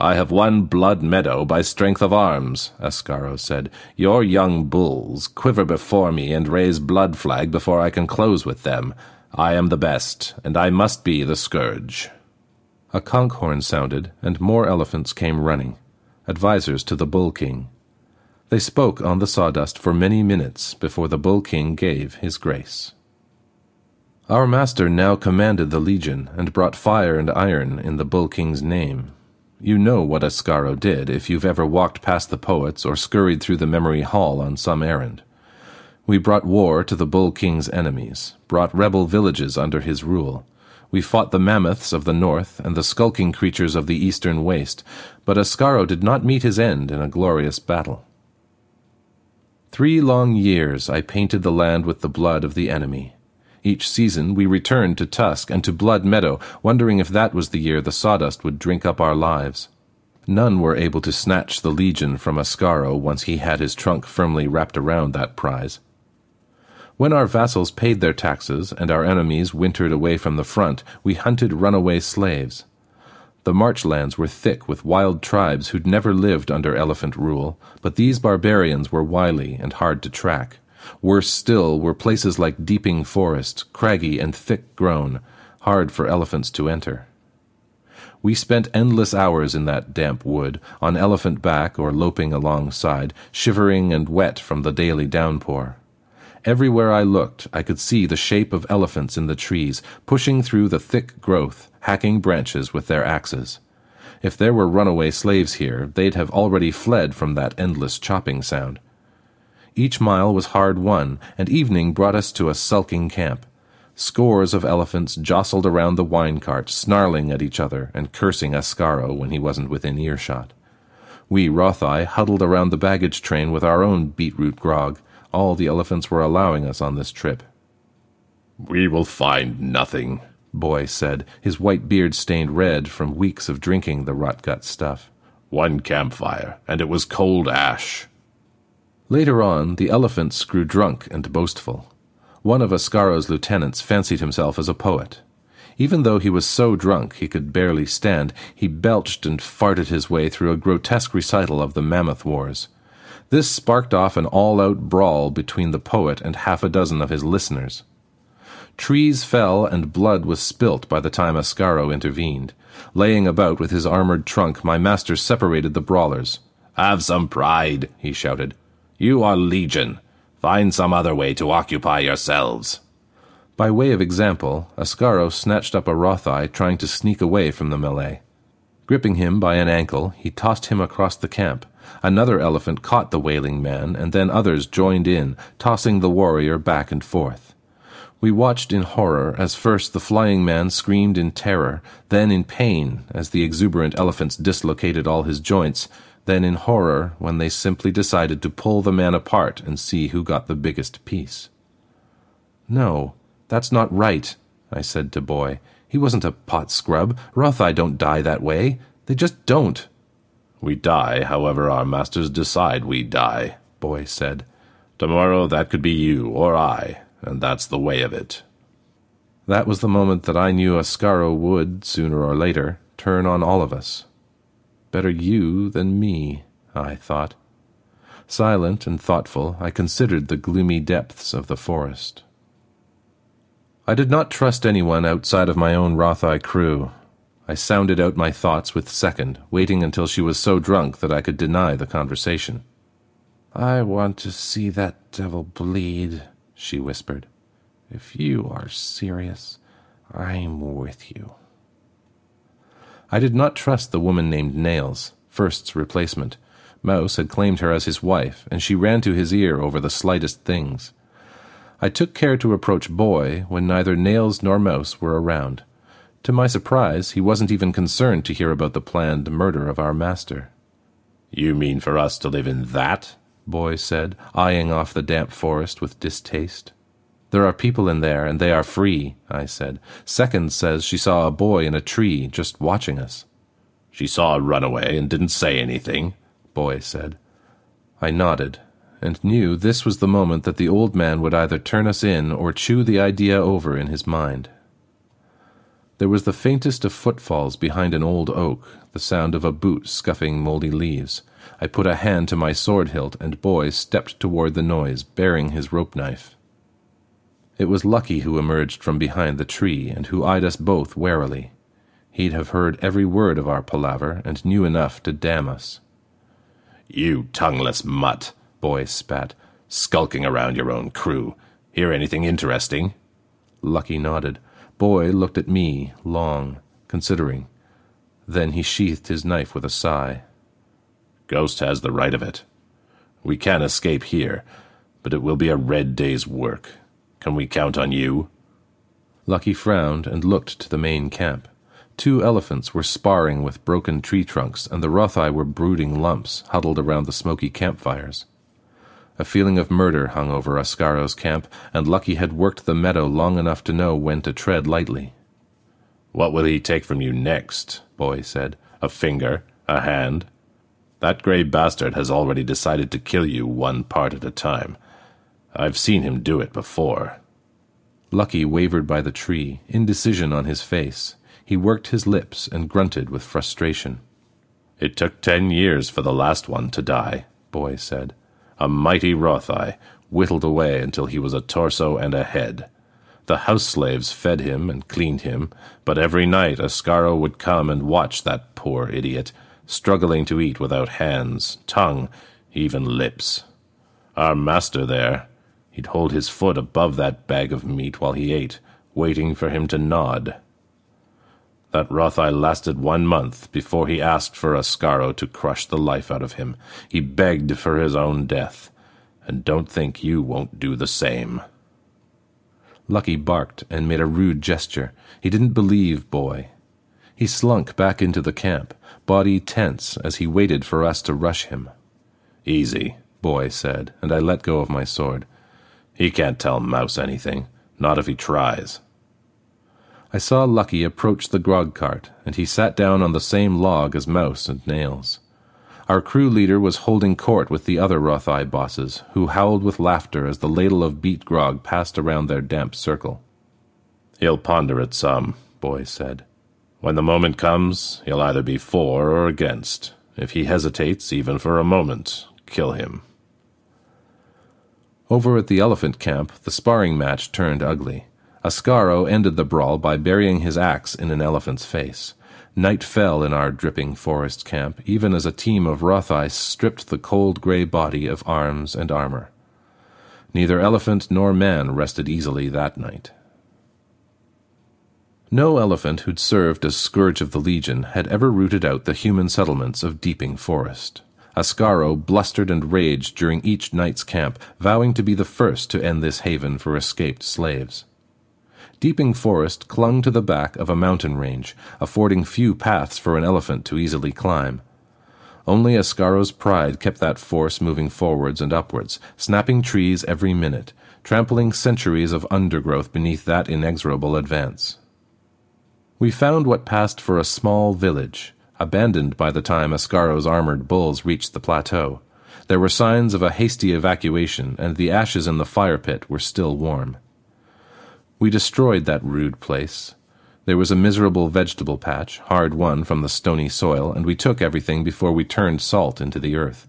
I have won Blood Meadow by strength of arms, Ascaro said. Your young bulls quiver before me and raise blood flag before I can close with them. I am the best, and I must be the scourge. A conch horn sounded, and more elephants came running, advisers to the Bull King. They spoke on the sawdust for many minutes before the Bull King gave his grace. Our master now commanded the legion and brought fire and iron in the Bull King's name. You know what Ascaro did if you've ever walked past the poets or scurried through the memory hall on some errand. We brought war to the Bull King's enemies, brought rebel villages under his rule. We fought the mammoths of the north and the skulking creatures of the eastern waste, but Ascaro did not meet his end in a glorious battle. Three long years I painted the land with the blood of the enemy. Each season we returned to Tusk and to Blood Meadow, wondering if that was the year the sawdust would drink up our lives. None were able to snatch the Legion from Ascaro once he had his trunk firmly wrapped around that prize. When our vassals paid their taxes and our enemies wintered away from the front, we hunted runaway slaves. The marchlands were thick with wild tribes who'd never lived under elephant rule, but these barbarians were wily and hard to track. Worse still were places like Deeping Forest, craggy and thick grown, hard for elephants to enter. We spent endless hours in that damp wood, on elephant back or loping alongside, shivering and wet from the daily downpour. Everywhere I looked, I could see the shape of elephants in the trees, pushing through the thick growth, hacking branches with their axes. If there were runaway slaves here, they'd have already fled from that endless chopping sound. Each mile was hard won, and evening brought us to a sulking camp. Scores of elephants jostled around the wine cart, snarling at each other and cursing Ascaro when he wasn't within earshot. We Rothai huddled around the baggage train with our own beetroot grog, all the elephants were allowing us on this trip. We will find nothing, Boy said, his white beard stained red from weeks of drinking the rot-gut stuff. One campfire, and it was cold ash. Later on, the elephants grew drunk and boastful. One of Ascaro's lieutenants fancied himself as a poet. Even though he was so drunk he could barely stand, he belched and farted his way through a grotesque recital of the Mammoth Wars. This sparked off an all out brawl between the poet and half a dozen of his listeners. Trees fell and blood was spilt by the time Ascaro intervened. Laying about with his armored trunk, my master separated the brawlers. Have some pride, he shouted. You are legion. Find some other way to occupy yourselves. By way of example, Ascaro snatched up a Rothai trying to sneak away from the melee. Gripping him by an ankle, he tossed him across the camp. Another elephant caught the wailing man, and then others joined in, tossing the warrior back and forth. We watched in horror as first the flying man screamed in terror, then in pain as the exuberant elephants dislocated all his joints, then in horror when they simply decided to pull the man apart and see who got the biggest piece. No, that's not right, I said to Boy. He wasn't a pot scrub. Rothai don't die that way. They just don't. We die however our masters decide we die, Boy said. Tomorrow that could be you or I, and that's the way of it. That was the moment that I knew Ascaro would, sooner or later, turn on all of us. Better you than me, I thought. Silent and thoughtful, I considered the gloomy depths of the forest. I did not trust anyone outside of my own Rothai crew. I sounded out my thoughts with Second, waiting until she was so drunk that I could deny the conversation. I want to see that devil bleed, she whispered. If you are serious, I'm with you. I did not trust the woman named Nails, First's replacement. Mouse had claimed her as his wife, and she ran to his ear over the slightest things. I took care to approach Boy when neither Nails nor Mouse were around. To my surprise, he wasn't even concerned to hear about the planned murder of our master. You mean for us to live in that? Boy said, eyeing off the damp forest with distaste. There are people in there, and they are free, I said. Second says she saw a boy in a tree just watching us. She saw a runaway and didn't say anything, Boy said. I nodded, and knew this was the moment that the old man would either turn us in or chew the idea over in his mind. There was the faintest of footfalls behind an old oak, the sound of a boot scuffing mouldy leaves. I put a hand to my sword hilt, and Boy stepped toward the noise, bearing his rope knife. It was Lucky who emerged from behind the tree and who eyed us both warily. He'd have heard every word of our palaver and knew enough to damn us. You tongueless mutt, Boy spat, skulking around your own crew. Hear anything interesting? Lucky nodded. Boy looked at me, long, considering. Then he sheathed his knife with a sigh. Ghost has the right of it. We can escape here, but it will be a red day's work. Can we count on you? Lucky frowned and looked to the main camp. Two elephants were sparring with broken tree trunks, and the Rothai were brooding lumps, huddled around the smoky campfires. A feeling of murder hung over Ascaro's camp, and Lucky had worked the meadow long enough to know when to tread lightly. What will he take from you next? Boy said. A finger? A hand? That grey bastard has already decided to kill you one part at a time. I've seen him do it before. Lucky wavered by the tree, indecision on his face. He worked his lips and grunted with frustration. It took ten years for the last one to die, Boy said. A mighty Rothai, whittled away until he was a torso and a head. The house slaves fed him and cleaned him, but every night Ascaro would come and watch that poor idiot, struggling to eat without hands, tongue, even lips. Our master there, He'd hold his foot above that bag of meat while he ate, waiting for him to nod. That Rothai lasted one month before he asked for Ascaro to crush the life out of him. He begged for his own death, and don't think you won't do the same. Lucky barked and made a rude gesture. He didn't believe Boy. He slunk back into the camp, body tense as he waited for us to rush him. Easy, Boy said, and I let go of my sword. He can't tell Mouse anything, not if he tries. I saw Lucky approach the grog cart, and he sat down on the same log as Mouse and Nails. Our crew leader was holding court with the other Rothai bosses, who howled with laughter as the ladle of beet grog passed around their damp circle. He'll ponder it some, Boy said. When the moment comes, he'll either be for or against. If he hesitates even for a moment, kill him. Over at the elephant camp, the sparring match turned ugly. Ascaro ended the brawl by burying his axe in an elephant's face. Night fell in our dripping forest camp, even as a team of Rothai stripped the cold gray body of arms and armor. Neither elephant nor man rested easily that night. No elephant who'd served as scourge of the Legion had ever rooted out the human settlements of Deeping Forest. Ascaro blustered and raged during each night's camp, vowing to be the first to end this haven for escaped slaves. Deeping Forest clung to the back of a mountain range, affording few paths for an elephant to easily climb. Only Ascaro's pride kept that force moving forwards and upwards, snapping trees every minute, trampling centuries of undergrowth beneath that inexorable advance. We found what passed for a small village, abandoned by the time Ascaro's armored bulls reached the plateau. There were signs of a hasty evacuation, and the ashes in the fire pit were still warm. We destroyed that rude place. There was a miserable vegetable patch, hard won from the stony soil, and we took everything before we turned salt into the earth.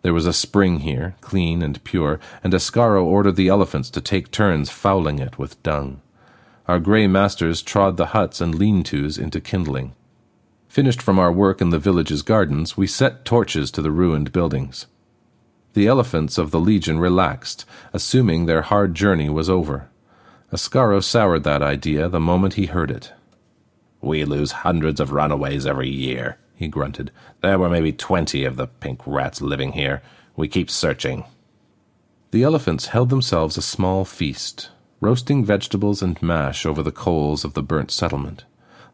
There was a spring here, clean and pure, and Ascaro ordered the elephants to take turns fouling it with dung. Our grey masters trod the huts and lean-tos into kindling. Finished from our work in the village's gardens, we set torches to the ruined buildings. The elephants of the Legion relaxed, assuming their hard journey was over. Ascaro soured that idea the moment he heard it. We lose hundreds of runaways every year, he grunted. There were maybe twenty of the pink rats living here. We keep searching. The elephants held themselves a small feast, roasting vegetables and mash over the coals of the burnt settlement.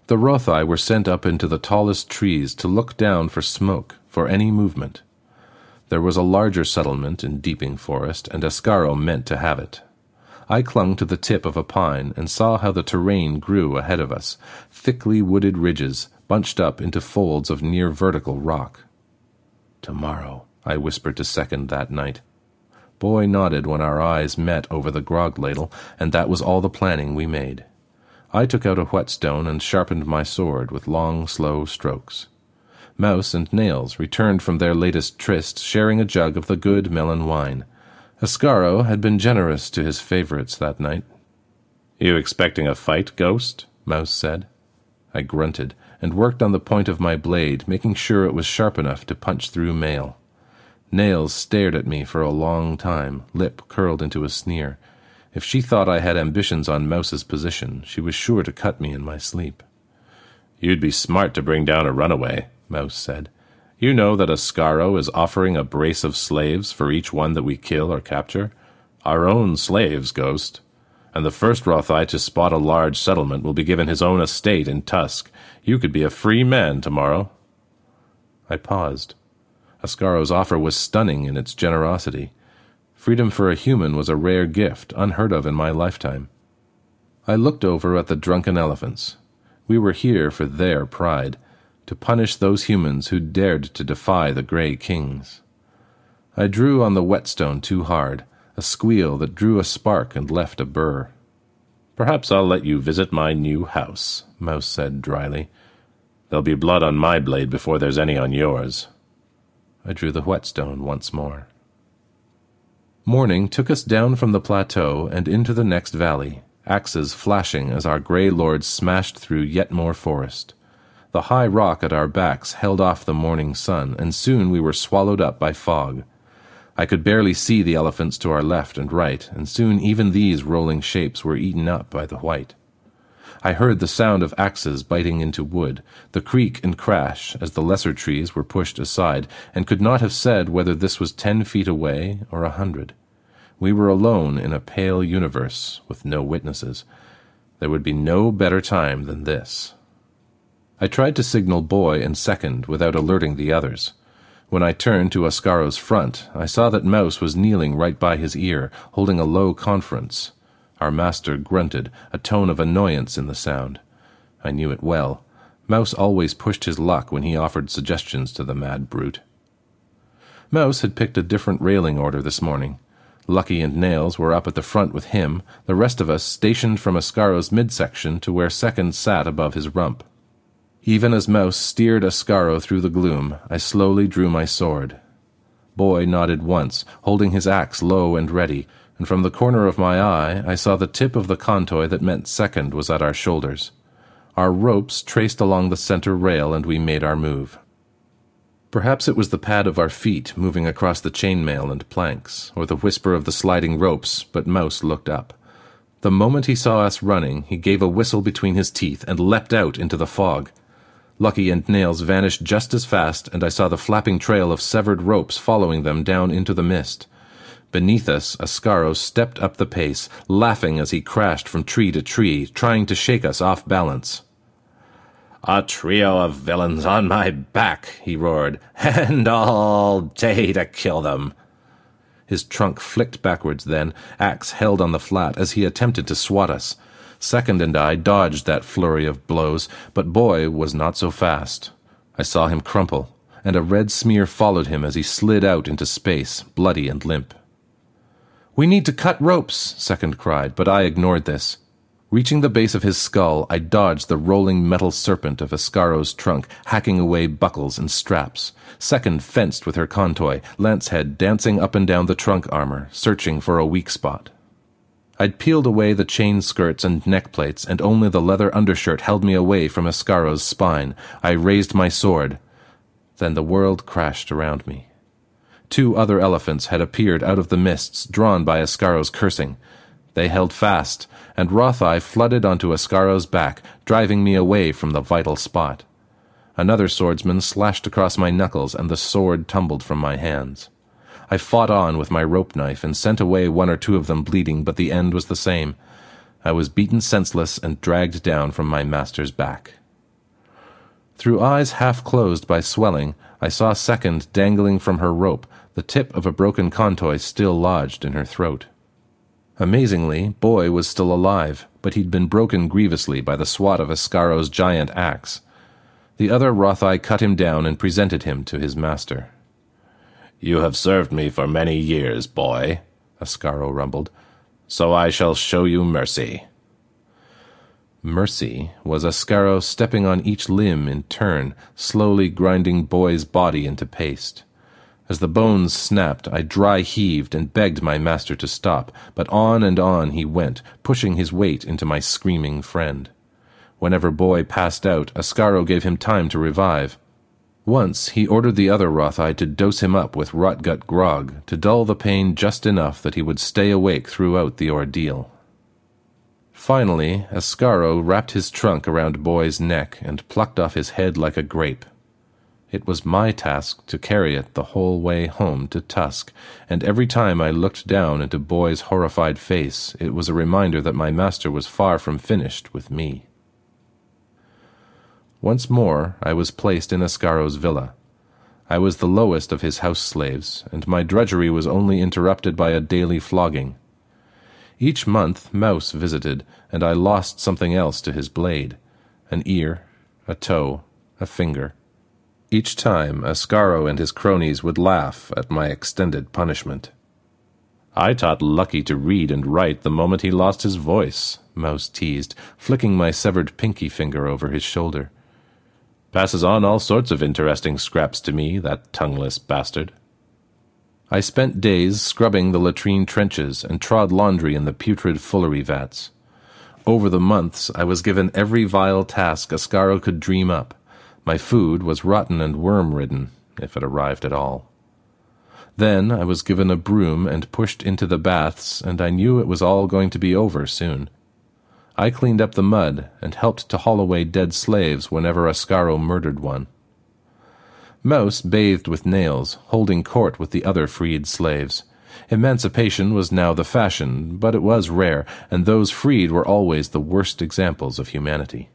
The Rothai were sent up into the tallest trees to look down for smoke, for any movement. There was a larger settlement in Deeping Forest, and Ascaro meant to have it. I clung to the tip of a pine and saw how the terrain grew ahead of us, thickly wooded ridges, bunched up into folds of near vertical rock. Tomorrow, I whispered to Second that night. Boy nodded when our eyes met over the grog ladle, and that was all the planning we made. I took out a whetstone and sharpened my sword with long, slow strokes. Mouse and Nails returned from their latest tryst, sharing a jug of the good melon wine. Ascaro had been generous to his favorites that night. You expecting a fight, Ghost? Mouse said. I grunted and worked on the point of my blade, making sure it was sharp enough to punch through mail. Nails stared at me for a long time, lip curled into a sneer. If she thought I had ambitions on Mouse's position, she was sure to cut me in my sleep. You'd be smart to bring down a runaway, Mouse said. You know that Ascaro is offering a brace of slaves for each one that we kill or capture? Our own slaves, Ghost. And the first Rothai to spot a large settlement will be given his own estate in Tusk. You could be a free man tomorrow. I paused. Ascaro's offer was stunning in its generosity. Freedom for a human was a rare gift, unheard of in my lifetime. I looked over at the drunken elephants. We were here for their pride to punish those humans who dared to defy the Grey Kings. I drew on the whetstone too hard, a squeal that drew a spark and left a burr. Perhaps I'll let you visit my new house, Mouse said dryly. There'll be blood on my blade before there's any on yours. I drew the whetstone once more. Morning took us down from the plateau and into the next valley, axes flashing as our grey lords smashed through yet more forest. The high rock at our backs held off the morning sun, and soon we were swallowed up by fog. I could barely see the elephants to our left and right, and soon even these rolling shapes were eaten up by the white. I heard the sound of axes biting into wood, the creak and crash as the lesser trees were pushed aside, and could not have said whether this was ten feet away or a hundred. We were alone in a pale universe, with no witnesses. There would be no better time than this. I tried to signal Boy and Second without alerting the others. When I turned to Ascaro's front, I saw that Mouse was kneeling right by his ear, holding a low conference. Our master grunted, a tone of annoyance in the sound. I knew it well. Mouse always pushed his luck when he offered suggestions to the mad brute. Mouse had picked a different railing order this morning. Lucky and Nails were up at the front with him, the rest of us stationed from Ascaro's midsection to where Second sat above his rump. Even as Mouse steered Ascaro through the gloom, I slowly drew my sword. Boy nodded once, holding his axe low and ready, and from the corner of my eye I saw the tip of the contoy that meant second was at our shoulders. Our ropes traced along the center rail, and we made our move. Perhaps it was the pad of our feet moving across the chainmail and planks, or the whisper of the sliding ropes, but Mouse looked up. The moment he saw us running, he gave a whistle between his teeth and leapt out into the fog. Lucky and Nails vanished just as fast, and I saw the flapping trail of severed ropes following them down into the mist. Beneath us, Ascaro stepped up the pace, laughing as he crashed from tree to tree, trying to shake us off balance. A trio of villains on my back, he roared, and all day to kill them. His trunk flicked backwards then, axe held on the flat as he attempted to swat us. Second and I dodged that flurry of blows, but Boy was not so fast. I saw him crumple, and a red smear followed him as he slid out into space, bloody and limp. We need to cut ropes, Second cried, but I ignored this. Reaching the base of his skull, I dodged the rolling metal serpent of Ascaro's trunk, hacking away buckles and straps. Second fenced with her contoy, Lancehead dancing up and down the trunk armor, searching for a weak spot. I'd peeled away the chain skirts and neck plates, and only the leather undershirt held me away from Ascaro's spine. I raised my sword. Then the world crashed around me. Two other elephants had appeared out of the mists, drawn by Ascaro's cursing. They held fast, and Rothai flooded onto Ascaro's back, driving me away from the vital spot. Another swordsman slashed across my knuckles, and the sword tumbled from my hands. I fought on with my rope knife and sent away one or two of them bleeding, but the end was the same. I was beaten senseless and dragged down from my master's back. Through eyes half closed by swelling, I saw Second dangling from her rope, the tip of a broken contoy still lodged in her throat. Amazingly, Boy was still alive, but he'd been broken grievously by the swat of Ascaro's giant axe. The other Rothai cut him down and presented him to his master. You have served me for many years, boy, Ascaro rumbled, so I shall show you mercy. Mercy was Ascaro stepping on each limb in turn, slowly grinding Boy's body into paste. As the bones snapped, I dry heaved and begged my master to stop, but on and on he went, pushing his weight into my screaming friend. Whenever Boy passed out, Ascaro gave him time to revive. Once he ordered the other Rothai to dose him up with rotgut grog, to dull the pain just enough that he would stay awake throughout the ordeal. Finally, Ascaro wrapped his trunk around Boy's neck and plucked off his head like a grape. It was my task to carry it the whole way home to Tusk, and every time I looked down into Boy's horrified face, it was a reminder that my master was far from finished with me. Once more I was placed in Ascaro's villa. I was the lowest of his house slaves, and my drudgery was only interrupted by a daily flogging. Each month Mouse visited, and I lost something else to his blade an ear, a toe, a finger. Each time, Ascaro and his cronies would laugh at my extended punishment. I taught Lucky to read and write the moment he lost his voice, Mouse teased, flicking my severed pinky finger over his shoulder. Passes on all sorts of interesting scraps to me, that tongueless bastard. I spent days scrubbing the latrine trenches and trod laundry in the putrid fullery vats. Over the months, I was given every vile task Ascaro could dream up my food was rotten and worm ridden, if it arrived at all. Then I was given a broom and pushed into the baths, and I knew it was all going to be over soon. I cleaned up the mud and helped to haul away dead slaves whenever Ascaro murdered one. Mouse bathed with Nails, holding court with the other freed slaves. Emancipation was now the fashion, but it was rare, and those freed were always the worst examples of humanity.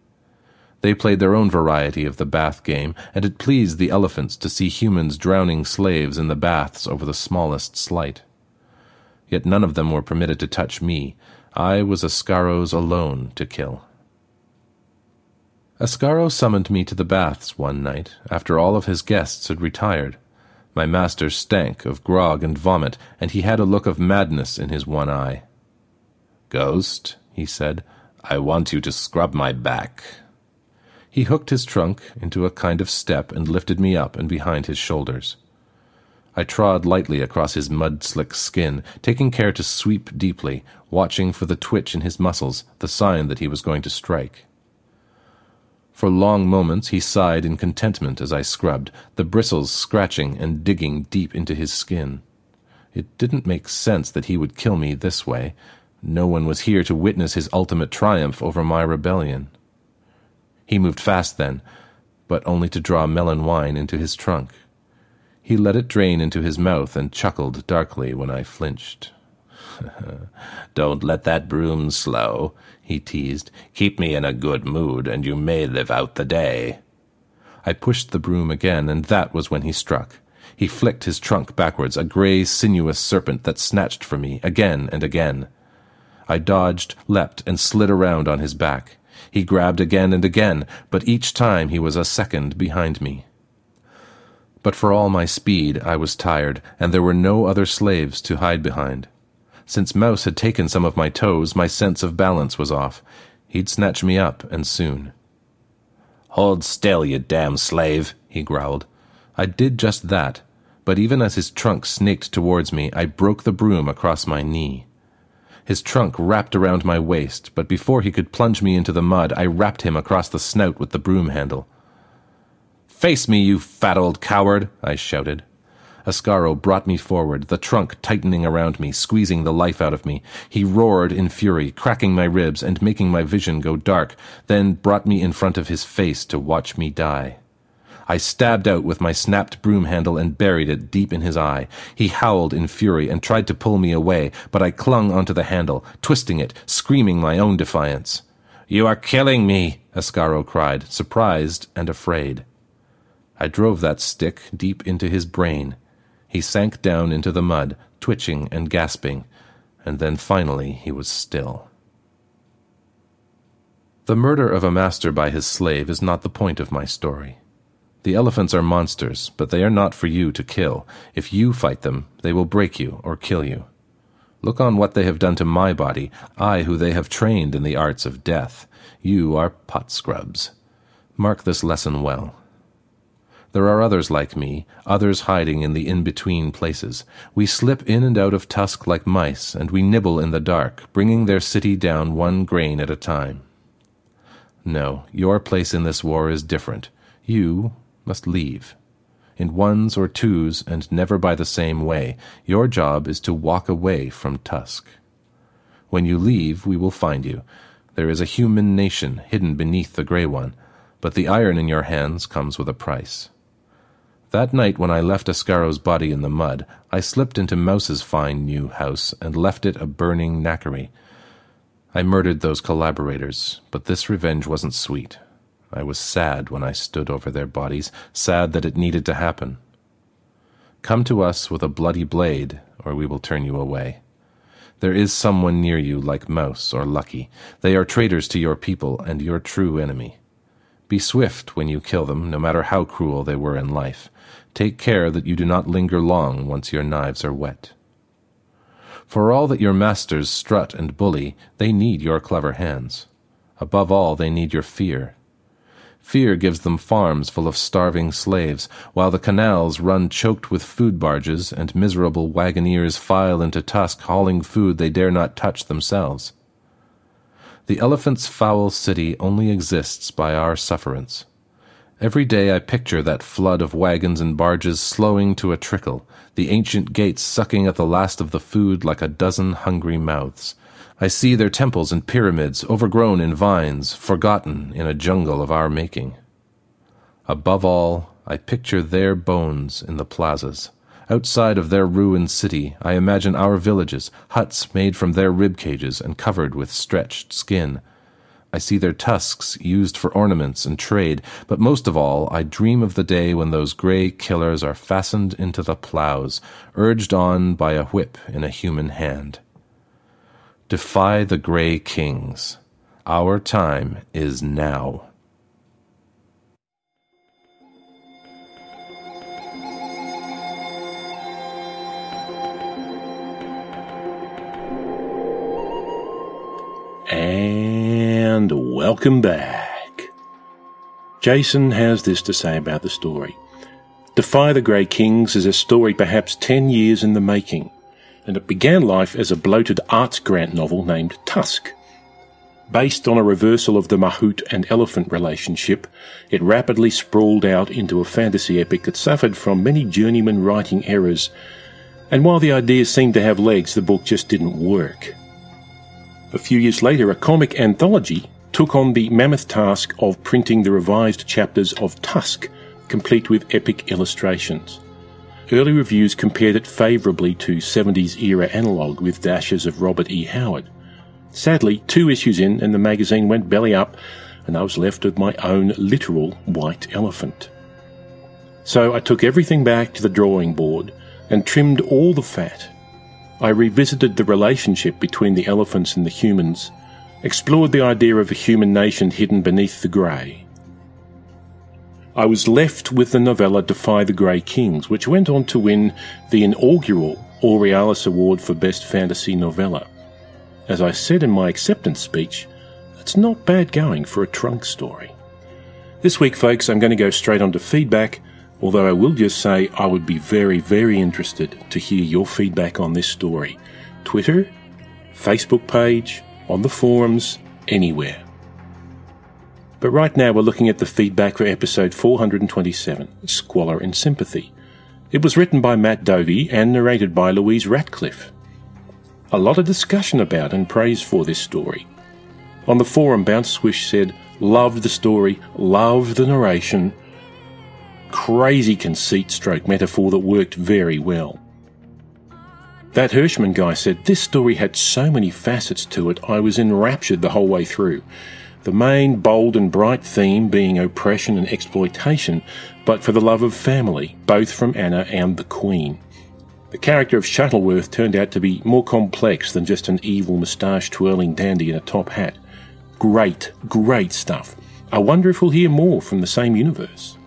They played their own variety of the bath game, and it pleased the elephants to see humans drowning slaves in the baths over the smallest slight. Yet none of them were permitted to touch me. I was Ascaro's alone to kill. Ascaro summoned me to the baths one night, after all of his guests had retired. My master stank of grog and vomit, and he had a look of madness in his one eye. Ghost, he said, I want you to scrub my back. He hooked his trunk into a kind of step and lifted me up and behind his shoulders. I trod lightly across his mud-slick skin, taking care to sweep deeply, watching for the twitch in his muscles, the sign that he was going to strike. For long moments he sighed in contentment as I scrubbed, the bristles scratching and digging deep into his skin. It didn't make sense that he would kill me this way. No one was here to witness his ultimate triumph over my rebellion. He moved fast then, but only to draw melon wine into his trunk. He let it drain into his mouth and chuckled darkly when I flinched. [laughs] Don't let that broom slow, he teased. Keep me in a good mood, and you may live out the day. I pushed the broom again, and that was when he struck. He flicked his trunk backwards, a gray, sinuous serpent that snatched from me again and again. I dodged, leapt, and slid around on his back. He grabbed again and again, but each time he was a second behind me. But for all my speed, I was tired, and there were no other slaves to hide behind. Since Mouse had taken some of my toes, my sense of balance was off. He'd snatch me up, and soon. Hold still, you damn slave, he growled. I did just that, but even as his trunk snaked towards me, I broke the broom across my knee. His trunk wrapped around my waist, but before he could plunge me into the mud, I rapped him across the snout with the broom handle. Face me, you fat old coward, I shouted. Ascaro brought me forward, the trunk tightening around me, squeezing the life out of me. He roared in fury, cracking my ribs and making my vision go dark, then brought me in front of his face to watch me die. I stabbed out with my snapped broom handle and buried it deep in his eye. He howled in fury and tried to pull me away, but I clung onto the handle, twisting it, screaming my own defiance. You are killing me, Ascaro cried, surprised and afraid. I drove that stick deep into his brain. He sank down into the mud, twitching and gasping, and then finally he was still. The murder of a master by his slave is not the point of my story. The elephants are monsters, but they are not for you to kill. If you fight them, they will break you or kill you. Look on what they have done to my body, I who they have trained in the arts of death. You are pot scrubs. Mark this lesson well. There are others like me, others hiding in the in between places. We slip in and out of Tusk like mice, and we nibble in the dark, bringing their city down one grain at a time. No, your place in this war is different. You must leave. In ones or twos, and never by the same way, your job is to walk away from Tusk. When you leave, we will find you. There is a human nation hidden beneath the grey one, but the iron in your hands comes with a price. That night when I left Ascaro's body in the mud, I slipped into Mouse's fine new house and left it a burning knackery. I murdered those collaborators, but this revenge wasn't sweet. I was sad when I stood over their bodies, sad that it needed to happen. Come to us with a bloody blade, or we will turn you away. There is someone near you like Mouse or Lucky. They are traitors to your people and your true enemy. Be swift when you kill them, no matter how cruel they were in life. Take care that you do not linger long once your knives are wet. For all that your masters strut and bully, they need your clever hands. Above all, they need your fear. Fear gives them farms full of starving slaves, while the canals run choked with food barges, and miserable wagoneers file into Tusk hauling food they dare not touch themselves. The elephant's foul city only exists by our sufferance. Every day I picture that flood of wagons and barges slowing to a trickle, the ancient gates sucking at the last of the food like a dozen hungry mouths. I see their temples and pyramids overgrown in vines, forgotten in a jungle of our making. Above all, I picture their bones in the plazas. Outside of their ruined city, I imagine our villages, huts made from their rib cages and covered with stretched skin. I see their tusks used for ornaments and trade, but most of all, I dream of the day when those gray killers are fastened into the plows, urged on by a whip in a human hand. Defy the gray kings. Our time is now. And welcome back. Jason has this to say about the story. Defy the Grey Kings is a story perhaps 10 years in the making, and it began life as a bloated arts grant novel named Tusk. Based on a reversal of the Mahout and elephant relationship, it rapidly sprawled out into a fantasy epic that suffered from many journeyman writing errors, and while the ideas seemed to have legs, the book just didn't work. A few years later, a comic anthology took on the mammoth task of printing the revised chapters of Tusk, complete with epic illustrations. Early reviews compared it favourably to 70s era analogue with dashes of Robert E. Howard. Sadly, two issues in and the magazine went belly up, and I was left with my own literal white elephant. So I took everything back to the drawing board and trimmed all the fat I revisited the relationship between the elephants and the humans, explored the idea of a human nation hidden beneath the grey. I was left with the novella Defy the Grey Kings, which went on to win the inaugural Aurealis Award for Best Fantasy Novella. As I said in my acceptance speech, it's not bad going for a trunk story. This week, folks, I'm going to go straight on to feedback Although I will just say I would be very, very interested to hear your feedback on this story. Twitter, Facebook page, on the forums, anywhere. But right now we're looking at the feedback for episode 427, Squalor and Sympathy. It was written by Matt Dovey and narrated by Louise Ratcliffe. A lot of discussion about and praise for this story. On the forum, Bounce Swish said, Loved the story, loved the narration. Crazy conceit stroke metaphor that worked very well. That Hirschman guy said, This story had so many facets to it, I was enraptured the whole way through. The main bold and bright theme being oppression and exploitation, but for the love of family, both from Anna and the Queen. The character of Shuttleworth turned out to be more complex than just an evil moustache twirling dandy in a top hat. Great, great stuff. I wonder if we'll hear more from the same universe.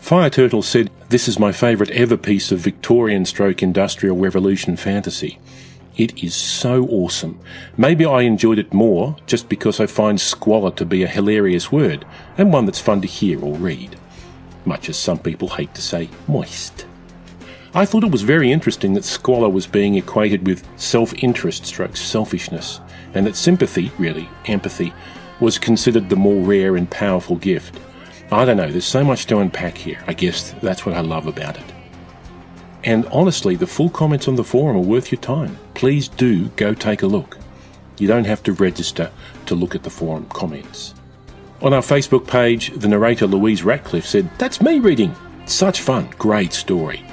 Fire Turtle said, This is my favourite ever piece of Victorian stroke industrial revolution fantasy. It is so awesome. Maybe I enjoyed it more just because I find squalor to be a hilarious word and one that's fun to hear or read. Much as some people hate to say moist. I thought it was very interesting that squalor was being equated with self interest strokes selfishness, and that sympathy, really, empathy, was considered the more rare and powerful gift. I don't know, there's so much to unpack here. I guess that's what I love about it. And honestly, the full comments on the forum are worth your time. Please do go take a look. You don't have to register to look at the forum comments. On our Facebook page, the narrator Louise Ratcliffe said, That's me reading. Such fun. Great story.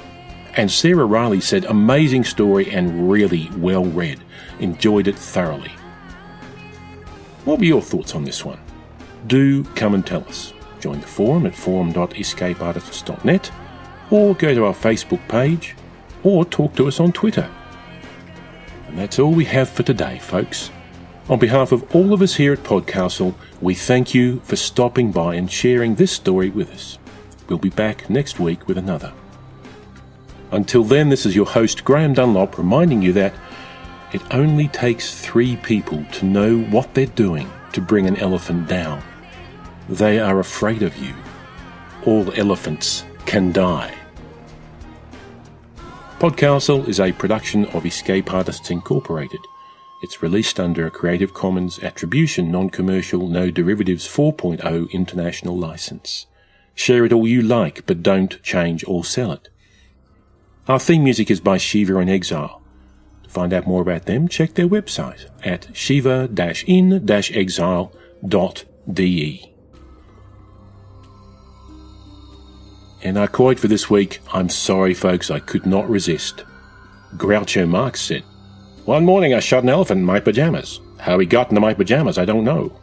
And Sarah Riley said, amazing story and really well read. Enjoyed it thoroughly. What were your thoughts on this one? Do come and tell us. Join the forum at forum.escapeartists.net or go to our Facebook page or talk to us on Twitter. And that's all we have for today, folks. On behalf of all of us here at Podcastle, we thank you for stopping by and sharing this story with us. We'll be back next week with another. Until then, this is your host, Graeme Dunlop, reminding you that it only takes three people to know what they're doing to bring an elephant down. They are afraid of you. All elephants can die. Podcastle is a production of Escape Artists Incorporated. It's released under a Creative Commons Attribution Non Commercial No Derivatives 4.0 International License. Share it all you like, but don't change or sell it. Our theme music is by Shiva in Exile. To find out more about them, check their website at shiva-in-exile.de. And our quote for this week, I'm sorry folks, I could not resist. Groucho Marx said, One morning I shot an elephant in my pajamas. How he got into my pajamas, I don't know.